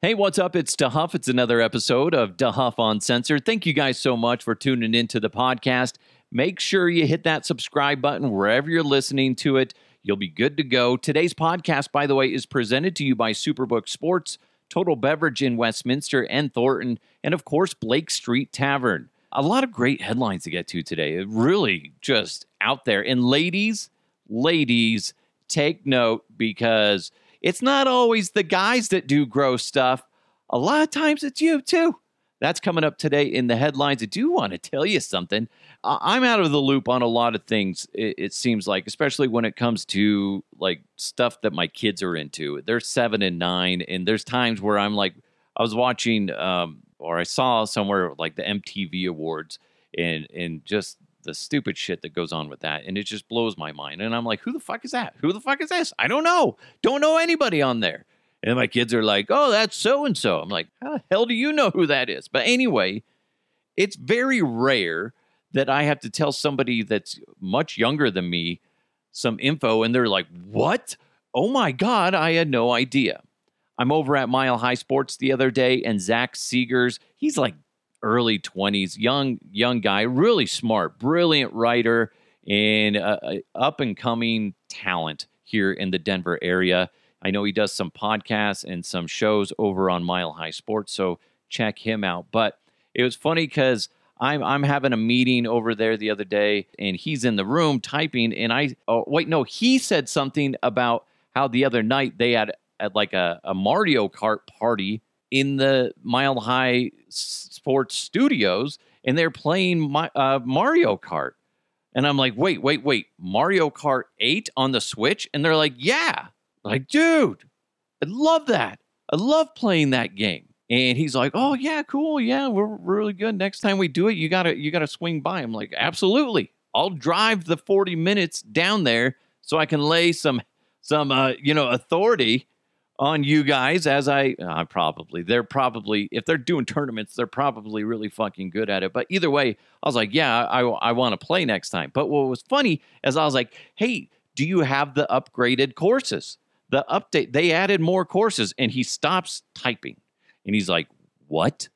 Hey, what's up? It's DeHuff. It's another episode of DeHuff Uncensored. Thank you guys so much for tuning into the podcast. Make sure you hit that subscribe button wherever you're listening to it. You'll be good to go. Today's podcast, by the way, is presented to you by Superbook Sports, Total Beverage in Westminster and Thornton, and of course, Blake Street Tavern. A lot of great headlines to get to today. Really just out there. And ladies, ladies, take note because it's not always the guys that do gross stuff. A lot of times it's you too. That's coming up today in the headlines. I do want to tell you something. I'm out of the loop on a lot of things, it, seems like, especially when it comes to like stuff that my kids are into. They're seven and nine, and there's times where I'm like, I was watching um, or I saw somewhere like the MTV Awards and and just the stupid shit that goes on with that. And it just blows my mind. And I'm like, who the fuck is that? Who the fuck is this? I don't know. Don't know anybody on there. And my kids are like, oh, that's so and so. I'm like, how the hell do you know who that is? But anyway, it's very rare that I have to tell somebody that's much younger than me some info and they're like, what? Oh my God, I had no idea. I'm over at Mile High Sports the other day and Zach Seegers, he's like early 20s, young young guy, really smart, brilliant writer, and uh, up and coming talent here in the Denver area. I know he does some podcasts and some shows over on Mile High Sports, so check him out. But it was funny because I'm I'm having a meeting over there the other day, and he's in the room typing, and I oh wait no, he said something about how the other night they had at like a, a Mario Kart party in the Mile High Sports Studios, and they're playing my, uh, Mario Kart. And I'm like, wait, wait, wait, Mario Kart 8 on the Switch? And they're like, yeah. Like, dude, I love that. I love playing that game. And he's like, "Oh yeah, cool, yeah, we're really good. Next time we do it, you gotta you gotta swing by." I'm like, "Absolutely, I'll drive the 40 minutes down there so I can lay some some uh, you know authority on you guys as I uh, probably they're probably if they're doing tournaments they're probably really fucking good at it. But either way I was like yeah I I want to play next time. But what was funny is I was like hey do you have the upgraded courses? The update they added more courses and he stops typing. And he's like what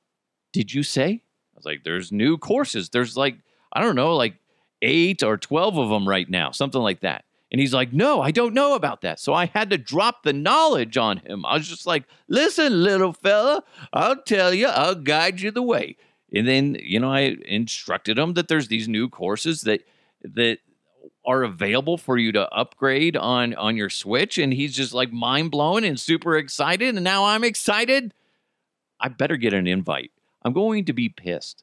did you say? I was like there's new courses. There's like I don't know like 8 or 12 of them right now something like that and he's like, No, I don't know about that. So I had to drop the knowledge on him. I was just like, Listen, little fella, I'll tell you, I'll guide you the way. And then, you know, I instructed him that there's these new courses that, that, are available for you to upgrade on on your switch and he's just like mind blown and super excited and now i'm excited i better get an invite i'm going to be pissed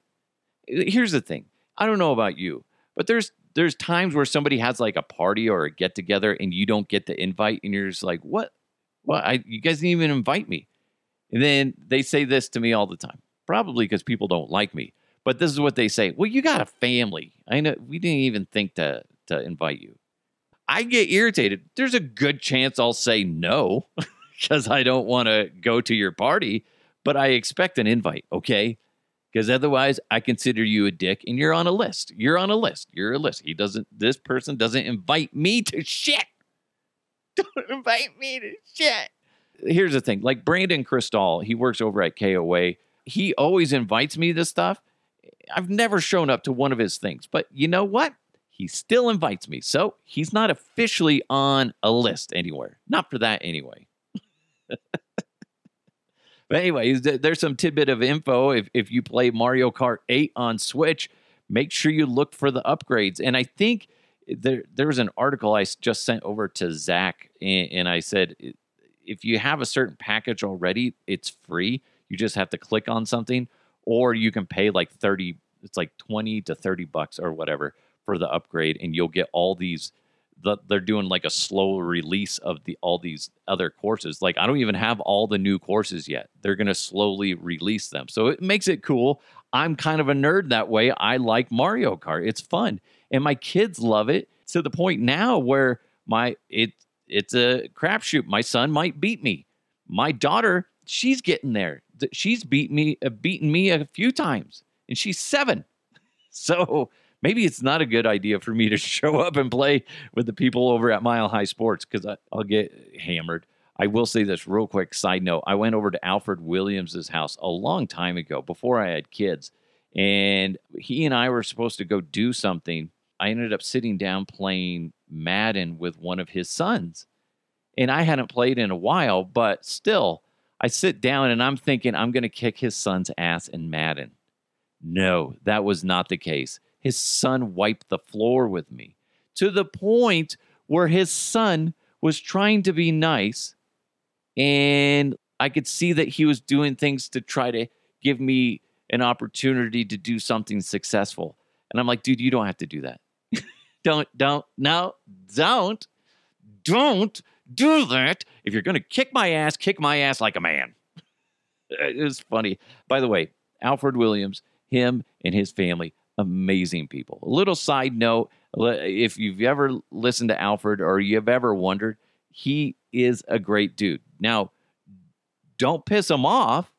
here's the thing i don't know about you but there's there's times where somebody has like a party or a get together and you don't get the invite and you're just like, what? What? I, you guys didn't even invite me. And then they say this to me all the time, probably because people don't like me. But this is what they say. Well, you got a family. I know we didn't even think to to invite you. I get irritated. There's a good chance I'll say no because I don't want to go to your party, but I expect an invite, okay? Because otherwise I consider you a dick and you're on a list. You're on a list. You're a list. He doesn't, this person doesn't invite me to shit. Don't invite me to shit. Here's the thing like Brandon Krisztal, he works over at KOA. He always invites me to stuff. I've never shown up to one of his things, but you know what? He still invites me. So he's not officially on a list anywhere. Not for that anyway. But anyway, there's some tidbit of info. If, if you play Mario Kart 8 on Switch, make sure you look for the upgrades. And I think there there was an article I just sent over to Zach, and, and I said, if you have a certain package already, it's free. You just have to click on something, or you can pay like 30, it's like 20 to 30 bucks or whatever for the upgrade, and you'll get all these the, they're doing like a slow release of the all these other courses. Like I don't even have all the new courses yet. They're going to slowly release them. So it makes it cool. I'm kind of a nerd that way. I like Mario Kart. It's fun. And my kids love it to the point now where my it it's a crapshoot. My son might beat me. My daughter, she's getting there. She's beat me uh, beaten me a few times and she's 7. So maybe it's not a good idea for me to show up and play with the people over at Mile High Sports because I'll get hammered. I will say this real quick side note. I went over to Alfred Williams's house a long time ago before I had kids, and he and I were supposed to go do something. I ended up sitting down playing Madden with one of his sons. And I hadn't played in a while, but still, I sit down and I'm thinking I'm going to kick his son's ass in Madden. No, that was not the case. His son wiped the floor with me to the point where his son was trying to be nice. And I could see that he was doing things to try to give me an opportunity to do something successful. And I'm like, dude, you don't have to do that. don't, don't, no, don't, don't do that. If you're going to kick my ass, kick my ass like a man. it was funny. By the way, Alfred Williams, him and his family, amazing people. A little side note if you've ever listened to Alfred or you've ever wondered, he is a great dude. Now, don't piss him off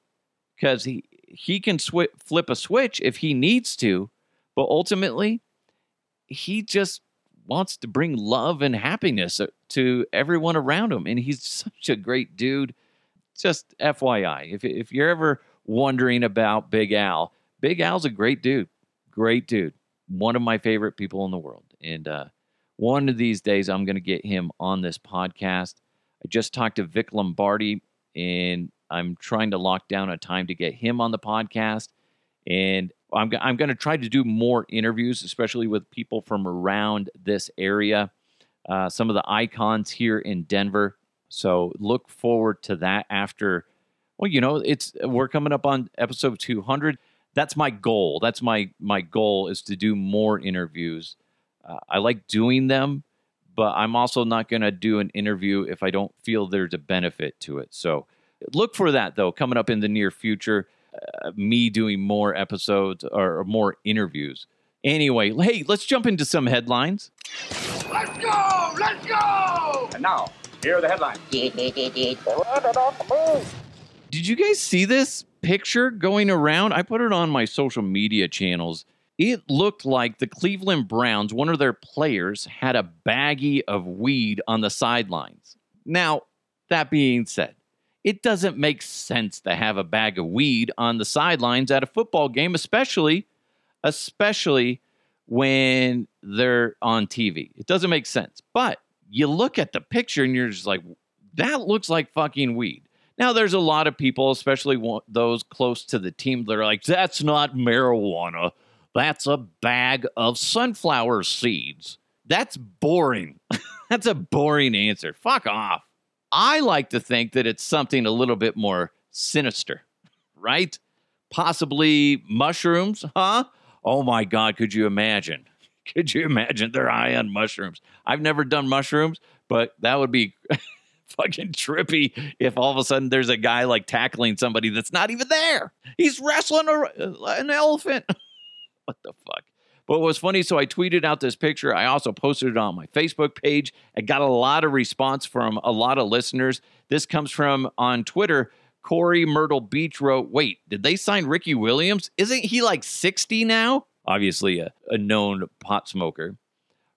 because he, he can sw- flip a switch if he needs to, but ultimately, he just wants to bring love and happiness uh, to everyone around him. And he's such a great dude. Just FYI, if, if you're ever wondering about Big Al, Big Al's a great dude. Great dude. One of my favorite people in the world. And uh, one of these days, I'm going to get him on this podcast. I just talked to Vic Lombardi, and I'm trying to lock down a time to get him on the podcast. And I'm, I'm going to try to do more interviews, especially with people from around this area, uh, some of the icons here in Denver. So look forward to that after. Well, you know, it's we're coming up on episode 200. That's my goal. That's my my goal is to do more interviews. Uh, I like doing them, but I'm also not going to do an interview if I don't feel there's a benefit to it. So look for that though coming up in the near future. Uh, me doing more episodes or more interviews. Anyway, hey, let's jump into some headlines. Let's go! Let's go! And now, here are the headlines. Did you guys see this picture going around? I put it on my social media channels. It looked like the Cleveland Browns, one of their players, had a baggie of weed on the sidelines. Now, that being said, it doesn't make sense to have a bag of weed on the sidelines at a football game, especially especially when they're on TV. It doesn't make sense. But you look at the picture and you're just like, that looks like fucking weed. Now, there's a lot of people, especially those close to the team, that are like, that's not marijuana. That's a bag of sunflower seeds. That's boring. that's a boring answer. Fuck off. I like to think that it's something a little bit more sinister, right? Possibly mushrooms, huh? Oh my God, could you imagine? Could you imagine they're high on mushrooms? I've never done mushrooms, but that would be fucking trippy if all of a sudden there's a guy like tackling somebody that's not even there. He's wrestling a, uh, an elephant. what the fuck? But what was funny, so I tweeted out this picture. I also posted it on my Facebook page. I got a lot of response from a lot of listeners. This comes from on Twitter. Corey Myrtle Beach wrote, Wait, did they sign Ricky Williams? Isn't he like 60 now? Obviously, a, a known pot smoker.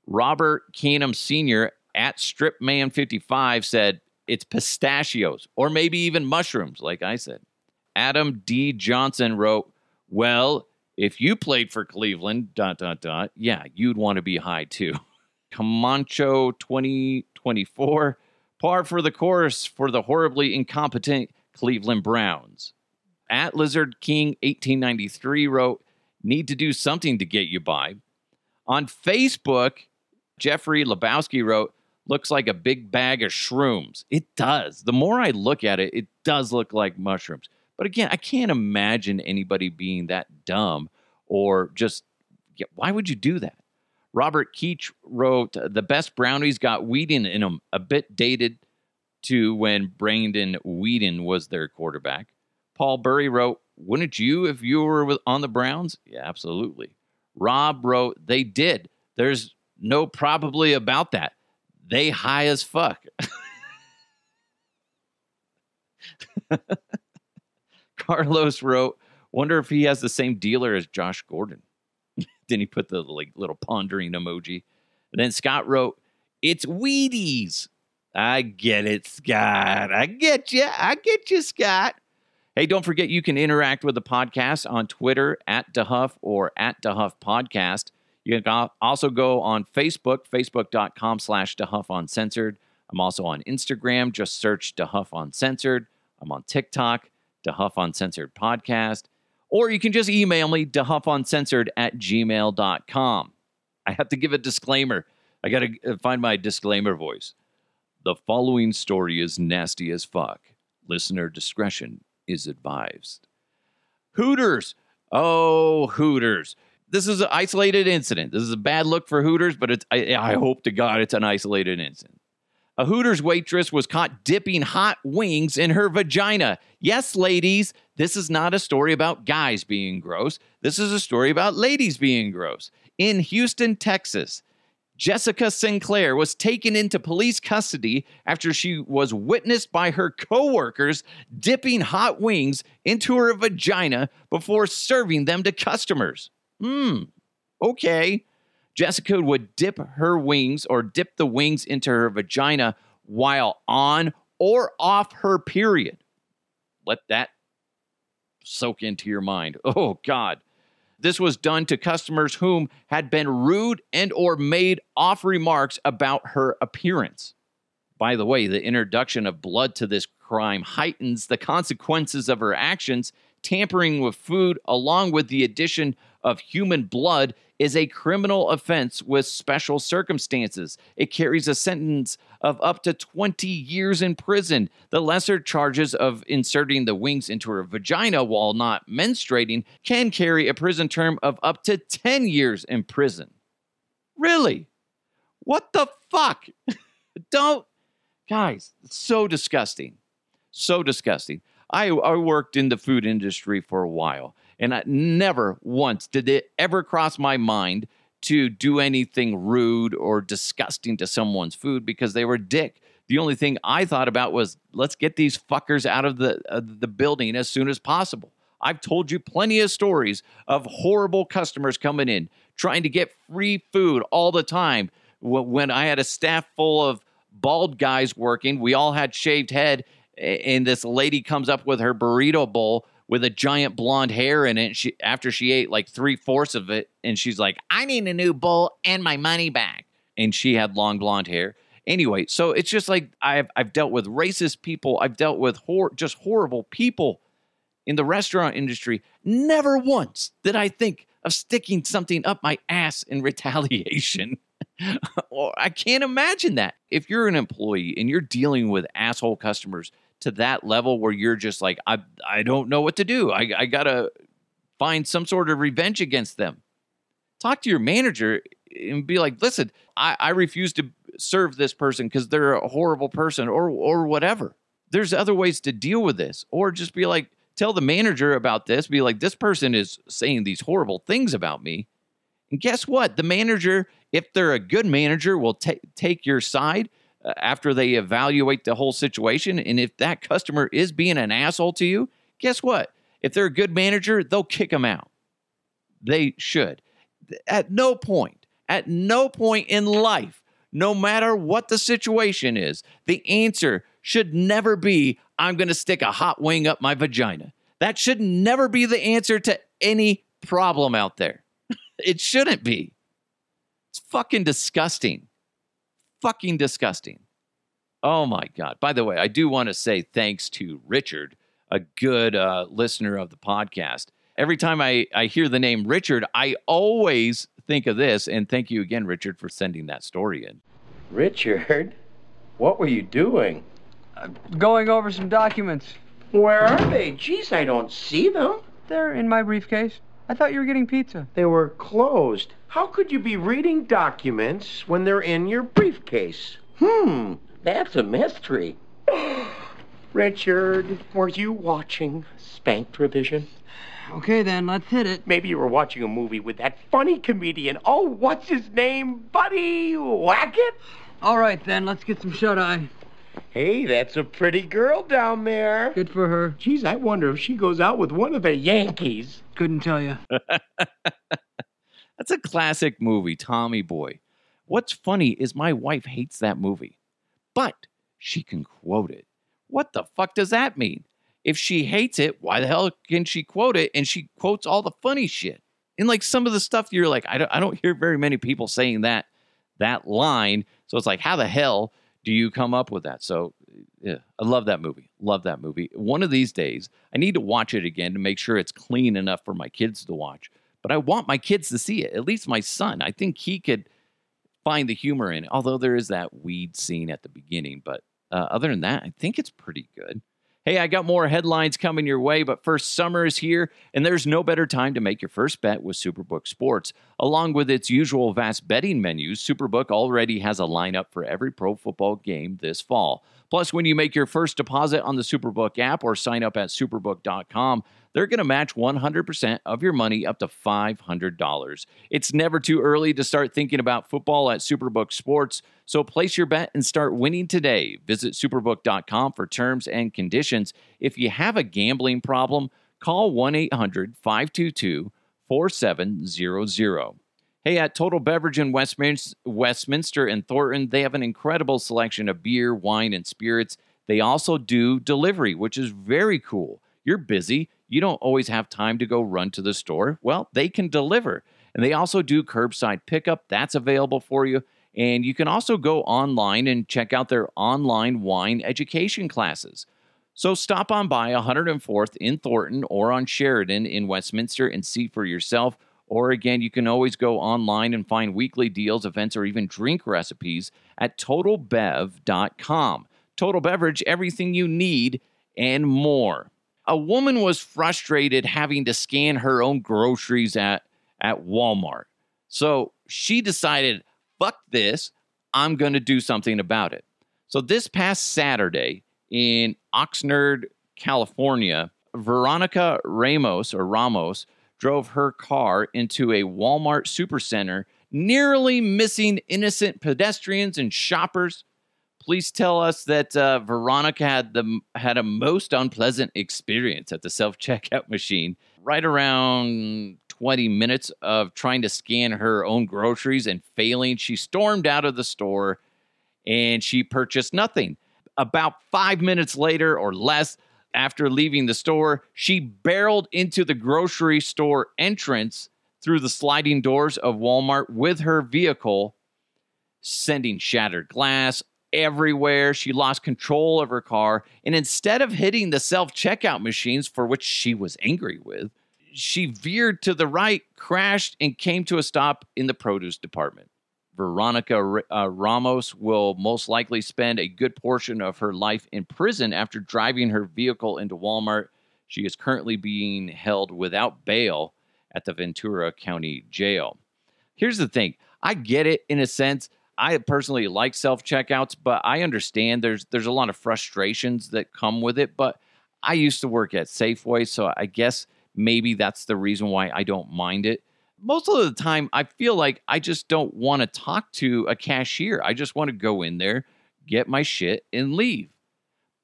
Robert Canham Sr. at Stripman55 said, It's pistachios or maybe even mushrooms, like I said. Adam D. Johnson wrote, Well, if you played for Cleveland, dot, dot, dot, yeah, you'd want to be high too. Camacho 2024, par for the course for the horribly incompetent Cleveland Browns. At Lizard King 1893 wrote, Need to do something to get you by. On Facebook, Jeffrey Lebowski wrote, Looks like a big bag of shrooms. It does. The more I look at it, it does look like mushrooms. But again, I can't imagine anybody being that dumb or just, yeah, why would you do that? Robert Keach wrote, The best brownies got Weeden in them, a bit dated to when Brandon Weeden was their quarterback. Paul Burry wrote, Wouldn't you if you were on the Browns? Yeah, absolutely. Rob wrote, They did. There's no probably about that. They high as fuck. Carlos wrote, Wonder if he has the same dealer as Josh Gordon. then he put the like little pondering emoji. And then Scott wrote, It's Wheaties. I get it, Scott. I get you. I get you, Scott. Hey, don't forget you can interact with the podcast on Twitter at DeHuff or at DeHuff Podcast. You can also go on Facebook, facebook.com slash DeHuff Uncensored. I'm also on Instagram. Just search DeHuff Uncensored. I'm on TikTok, DeHuff Uncensored Podcast. Or you can just email me, DeHuffUncensored at gmail.com. I have to give a disclaimer. I got to uh, find my disclaimer voice. The following story is nasty as fuck. Listener discretion is advised. Hooters. Oh, Hooters. This is an isolated incident. This is a bad look for Hooters, but it's, I, I hope to God it's an isolated incident. A Hooters waitress was caught dipping hot wings in her vagina. Yes, ladies, this is not a story about guys being gross. This is a story about ladies being gross. In Houston, Texas, Jessica Sinclair was taken into police custody after she was witnessed by her coworkers dipping hot wings into her vagina before serving them to customers. Hmm, okay. Jessica would dip her wings or dip the wings into her vagina while on or off her period. Let that soak into your mind. Oh, God. This was done to customers whom had been rude and or made off remarks about her appearance. By the way, the introduction of blood to this crime heightens the consequences of her actions. Tampering with food, along with the addition of human blood, is a criminal offense with special circumstances. It carries a sentence of up to 20 years in prison. The lesser charges of inserting the wings into her vagina while not menstruating can carry a prison term of up to 10 years in prison. Really? What the fuck? Don't. Guys, so disgusting. So disgusting. I, I worked in the food industry for a while and I never once did it ever cross my mind to do anything rude or disgusting to someone's food because they were dick. The only thing I thought about was let's get these fuckers out of the uh, the building as soon as possible. I've told you plenty of stories of horrible customers coming in trying to get free food all the time. When I had a staff full of bald guys working, we all had shaved head, and this lady comes up with her burrito bowl with a giant blonde hair in it. She after she ate like three fourths of it, and she's like, "I need a new bowl and my money back." And she had long blonde hair. Anyway, so it's just like I've I've dealt with racist people. I've dealt with hor- just horrible people in the restaurant industry. Never once did I think of sticking something up my ass in retaliation. I can't imagine that. If you're an employee and you're dealing with asshole customers, to that level where you're just like, I I don't know what to do. I, I gotta find some sort of revenge against them. Talk to your manager and be like, listen, I, I refuse to serve this person because they're a horrible person or or whatever. There's other ways to deal with this. Or just be like, tell the manager about this, be like, this person is saying these horrible things about me. And guess what? The manager, if they're a good manager, will ta- take your side Uh, after they evaluate the whole situation. And if that customer is being an asshole to you, guess what? If they're a good manager, they'll kick them out. They should. At no point, at no point in life, no matter what the situation is, the answer should never be, I'm going to stick a hot wing up my vagina. That should never be the answer to any problem out there. it shouldn't be. It's fucking disgusting fucking disgusting. Oh my God. By the way, I do want to say thanks to Richard, a good uh, listener of the podcast. Every time I, I hear the name Richard, I always think of this. And thank you again, Richard, for sending that story in. Richard, what were you doing? Uh, going over some documents. Where are they? Geez, I don't see them. They're in my briefcase. I thought you were getting pizza. They were closed. How could you be reading documents when they're in your briefcase? Hmm, that's a mystery. Richard, were you watching Spank Revision? Okay, then, let's hit it. Maybe you were watching a movie with that funny comedian. Oh, what's his name? Buddy Hackett? All right, then, let's get some shut eye. Hey, that's a pretty girl down there. Good for her. Geez, I wonder if she goes out with one of the Yankees. Couldn't tell you. That's a classic movie, Tommy Boy. What's funny is my wife hates that movie. But she can quote it. What the fuck does that mean? If she hates it, why the hell can she quote it? And she quotes all the funny shit. And like some of the stuff you're like, I don't, I don't hear very many people saying that that line. So it's like, how the hell do you come up with that? So yeah, I love that movie. Love that movie. One of these days, I need to watch it again to make sure it's clean enough for my kids to watch. But I want my kids to see it. At least my son. I think he could find the humor in it. Although there is that weed scene at the beginning, but uh, other than that, I think it's pretty good. Hey, I got more headlines coming your way, but first, summer is here, and there's no better time to make your first bet with Superbook Sports. Along with its usual vast betting menus, Superbook already has a lineup for every pro football game this fall. Plus, when you make your first deposit on the Superbook app or sign up at superbook.com, they're going to match 100% of your money up to $500. It's never too early to start thinking about football at Superbook Sports, so place your bet and start winning today. Visit superbook.com for terms and conditions. If you have a gambling problem, call 1 800 522 4700. Hey, at Total Beverage in Westminster, Westminster and Thornton, they have an incredible selection of beer, wine, and spirits. They also do delivery, which is very cool. You're busy, you don't always have time to go run to the store. Well, they can deliver. And they also do curbside pickup, that's available for you. And you can also go online and check out their online wine education classes. So stop on by 104th in Thornton or on Sheridan in Westminster and see for yourself. Or again, you can always go online and find weekly deals, events, or even drink recipes at totalbev.com. Total Beverage, everything you need and more. A woman was frustrated having to scan her own groceries at, at Walmart. So she decided, fuck this, I'm going to do something about it. So this past Saturday in Oxnard, California, Veronica Ramos or Ramos drove her car into a Walmart supercenter, nearly missing innocent pedestrians and shoppers. Police tell us that uh, Veronica had the had a most unpleasant experience at the self checkout machine. Right around 20 minutes of trying to scan her own groceries and failing, she stormed out of the store and she purchased nothing. About five minutes later or less, after leaving the store, she barreled into the grocery store entrance through the sliding doors of Walmart with her vehicle, sending shattered glass everywhere. She lost control of her car. And instead of hitting the self checkout machines, for which she was angry with, she veered to the right, crashed, and came to a stop in the produce department. Veronica uh, Ramos will most likely spend a good portion of her life in prison after driving her vehicle into Walmart. She is currently being held without bail at the Ventura County Jail. Here's the thing I get it in a sense. I personally like self checkouts, but I understand there's there's a lot of frustrations that come with it. But I used to work at Safeway, so I guess maybe that's the reason why I don't mind it most of the time I feel like I just don't want to talk to a cashier. I just want to go in there, get my shit, and leave.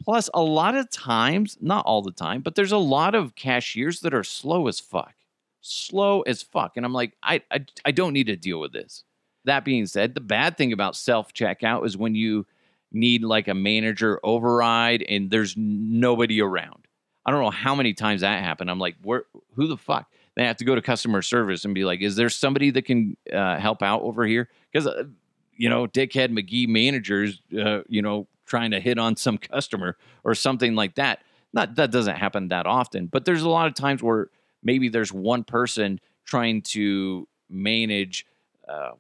Plus, a lot of times, not all the time, but there's a lot of cashiers that are slow as fuck. Slow as fuck. And I'm like, I, I, I don't need to deal with this. That being said, the bad thing about self checkout is when you need like a manager override and there's nobody around. I don't know how many times that happened. I'm like, where, who the fuck? They have to go to customer service and be like, "Is there somebody that can uh, help out over here?" Because uh, you know, dickhead McGee managers, uh, you know, trying to hit on some customer or something like that. Not that doesn't happen that often, but there's a lot of times where maybe there's one person trying to manage. Uh,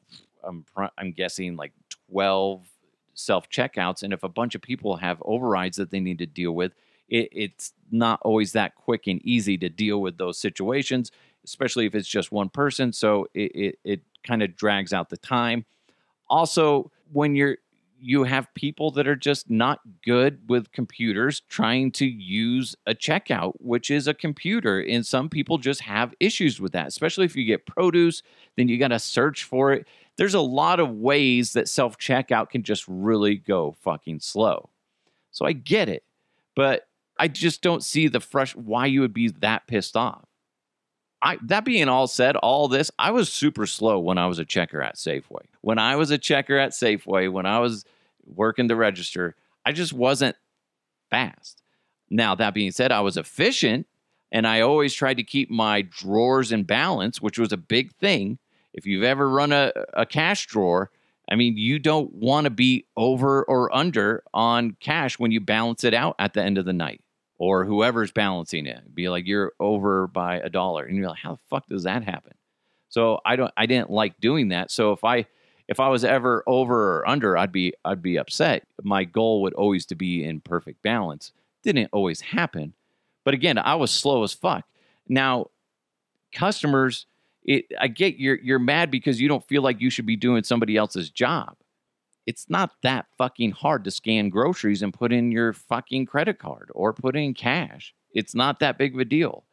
I'm I'm guessing like twelve self checkouts, and if a bunch of people have overrides that they need to deal with, it, it's not always that quick and easy to deal with those situations especially if it's just one person. So it, it, it kind of drags out the time. Also, when you're you have people that are just not good with computers trying to use a checkout, which is a computer. And some people just have issues with that, especially if you get produce, then you got to search for it. There's a lot of ways that self checkout can just really go fucking slow. So I get it, but I just don't see the fresh why you would be that pissed off. I, that being all said, all this, I was super slow when I was a checker at Safeway. When I was a checker at Safeway, when I was working the register, I just wasn't fast. Now, that being said, I was efficient and I always tried to keep my drawers in balance, which was a big thing. If you've ever run a, a cash drawer, I mean, you don't want to be over or under on cash when you balance it out at the end of the night or whoever's balancing it. Be like you're over by a dollar and you're like, how the fuck does that happen? So I don't I didn't like doing that. So if I if I was ever over or under, I'd be I'd be upset. My goal would always to be in perfect balance. Didn't always happen. But again, I was slow as fuck. Now, customers, it, I get you're you're mad because you don't feel like you should be doing somebody else's job. It's not that fucking hard to scan groceries and put in your fucking credit card or put in cash. It's not that big of a deal.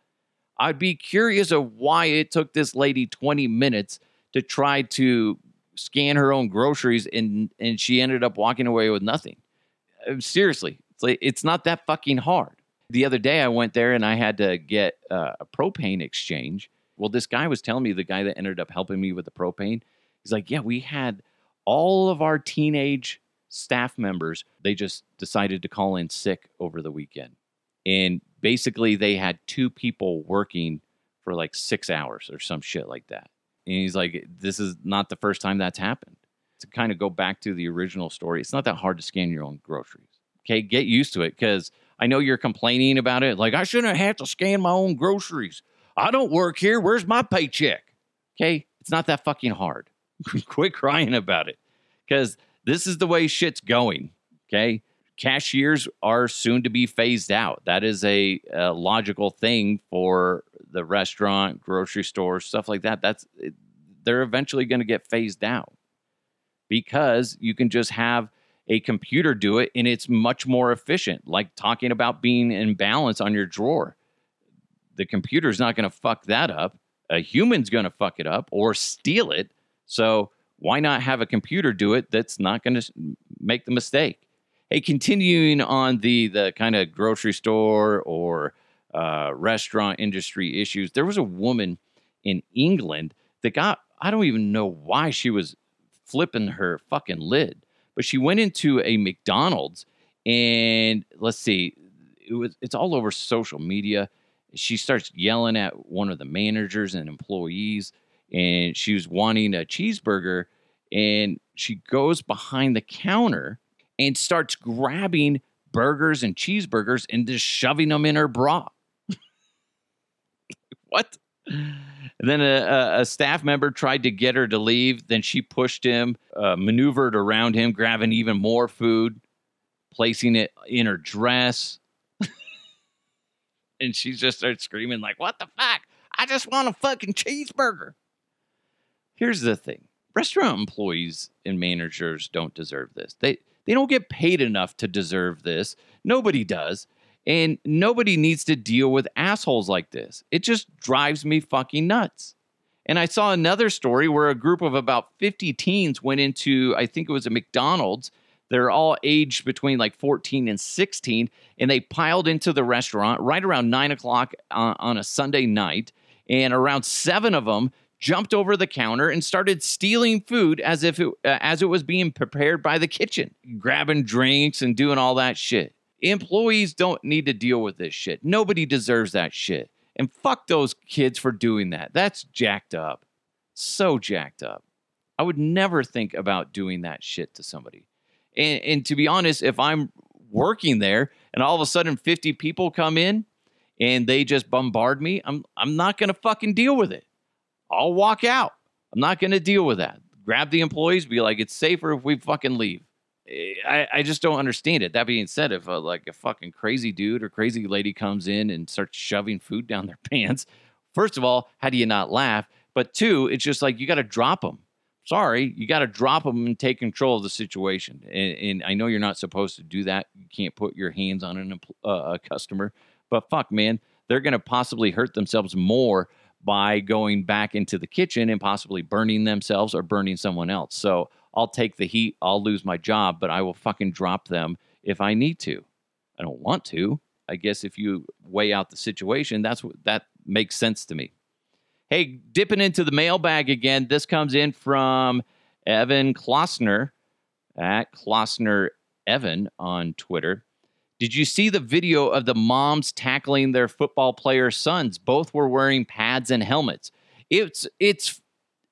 I'd be curious of why it took this lady 20 minutes to try to scan her own groceries and and she ended up walking away with nothing. Uh, seriously, it's like it's not that fucking hard. The other day I went there and I had to get uh, a propane exchange. Well, this guy was telling me the guy that ended up helping me with the propane. He's like, "Yeah, we had all of our teenage staff members. They just decided to call in sick over the weekend, and basically they had two people working for like six hours or some shit like that." And he's like, "This is not the first time that's happened." To kind of go back to the original story, it's not that hard to scan your own groceries. Okay, get used to it because I know you're complaining about it. Like, I shouldn't have to scan my own groceries. I don't work here. Where's my paycheck? Okay. It's not that fucking hard. Quit crying about it because this is the way shit's going. Okay. Cashiers are soon to be phased out. That is a, a logical thing for the restaurant, grocery store, stuff like that. That's they're eventually going to get phased out because you can just have a computer do it and it's much more efficient. Like talking about being in balance on your drawer. The computer's not going to fuck that up. A human's going to fuck it up or steal it. So why not have a computer do it that's not going to make the mistake? Hey, continuing on the the kind of grocery store or uh, restaurant industry issues, there was a woman in England that got I don't even know why she was flipping her fucking lid but she went into a McDonald's and let's see, it was it's all over social media. She starts yelling at one of the managers and employees, and she was wanting a cheeseburger, and she goes behind the counter and starts grabbing burgers and cheeseburgers and just shoving them in her bra. what? And then a, a, staff member tried to get her to leave. Then she pushed him, uh, maneuvered around him, grabbing even more food, placing it in her dress. and she just started screaming, like, What the fuck? I just want a fucking cheeseburger. Here's the thing restaurant employees and managers don't deserve this. They, they don't get paid enough to deserve this. Nobody does. And nobody needs to deal with assholes like this. It just drives me fucking nuts. And I saw another story where a group of about 50 teens went into, I think it was a McDonald's. They're all aged between like 14 and 16, and they piled into the restaurant right around nine o'clock on, on a Sunday night. And around seven of them jumped over the counter and started stealing food as if it, uh, as it was being prepared by the kitchen, grabbing drinks and doing all that shit. Employees don't need to deal with this shit. Nobody deserves that shit. And fuck those kids for doing that. That's jacked up. So jacked up. I would never think about doing that shit to somebody. And, and to be honest, if I'm working there and all of a sudden 50 people come in and they just bombard me, I'm I'm not going to fucking deal with it. I'll walk out. I'm not going to deal with that. Grab the employees, be like, it's safer if we fucking leave. I, I just don't understand it. That being said, if a, like a fucking crazy dude or crazy lady comes in and starts shoving food down their pants, first of all, how do you not laugh? But two, it's just like you got to drop them. Sorry, you got to drop them and take control of the situation. And, and, I know you're not supposed to do that. You can't put your hands on an, uh, a customer. But fuck, man, they're going to possibly hurt themselves more by going back into the kitchen and possibly burning themselves or burning someone else. So I'll take the heat. I'll lose my job, but I will fucking drop them if I need to. I don't want to. I guess if you weigh out the situation, that's what that makes sense to me. Hey, dipping into the mailbag again. This comes in from Evan Klossner at Klossner Evan on Twitter. Did you see the video of the moms tackling their football player sons? Both were wearing pads and helmets. It's it's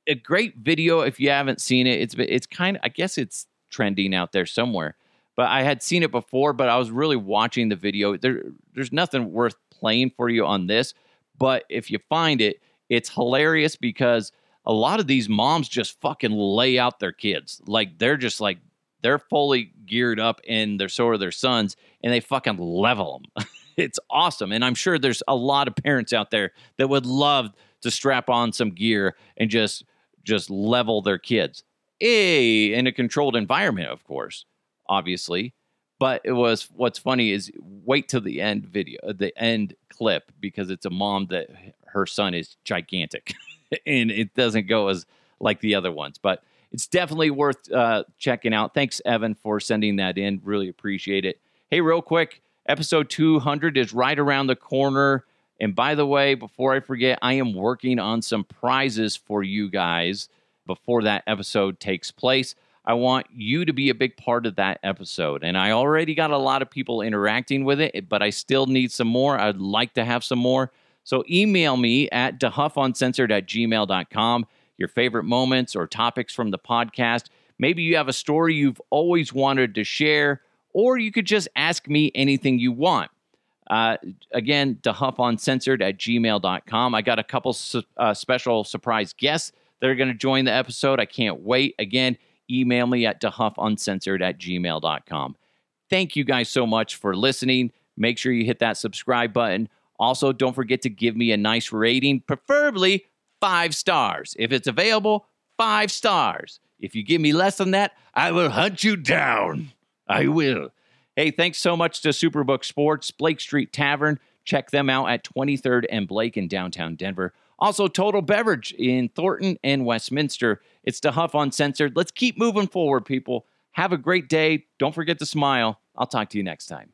a great video if you haven't seen it. It's it's kind of I guess it's trending out there somewhere. But I had seen it before, but I was really watching the video. There there's nothing worth playing for you on this, but if you find it, it's hilarious because a lot of these moms just fucking lay out their kids. Like they're just like they're fully geared up and they're so are their sons and they fucking level them. it's awesome. And I'm sure there's a lot of parents out there that would love to strap on some gear and just just level their kids. A in a controlled environment, of course, obviously. But it was what's funny is wait till the end video, the end clip, because it's a mom that her son is gigantic, and it doesn't go as like the other ones. But it's definitely worth uh, checking out. Thanks, Evan, for sending that in. Really appreciate it. Hey, real quick, episode 200 is right around the corner. And by the way, before I forget, I am working on some prizes for you guys before that episode takes place. I want you to be a big part of that episode. And I already got a lot of people interacting with it, but I still need some more. I'd like to have some more. So email me at dehuffuncensored at gmail.com your favorite moments or topics from the podcast. Maybe you have a story you've always wanted to share, or you could just ask me anything you want. Uh, again, dehuffuncensored at gmail.com. I got a couple su- uh, special surprise guests that are going to join the episode. I can't wait. Again, email me at dehuffuncensored at gmail.com. Thank you guys so much for listening. Make sure you hit that subscribe button. Also, don't forget to give me a nice rating, preferably five stars. If it's available, five stars. If you give me less than that, I will hunt you down. I will. Hey, thanks so much to Superbook Sports, Blake Street Tavern. Check them out at 23rd and Blake in downtown Denver. Also, Total Beverage in Thornton and Westminster. It's DeHuff Uncensored. Let's keep moving forward, people. Have a great day. Don't forget to smile. I'll talk to you next time.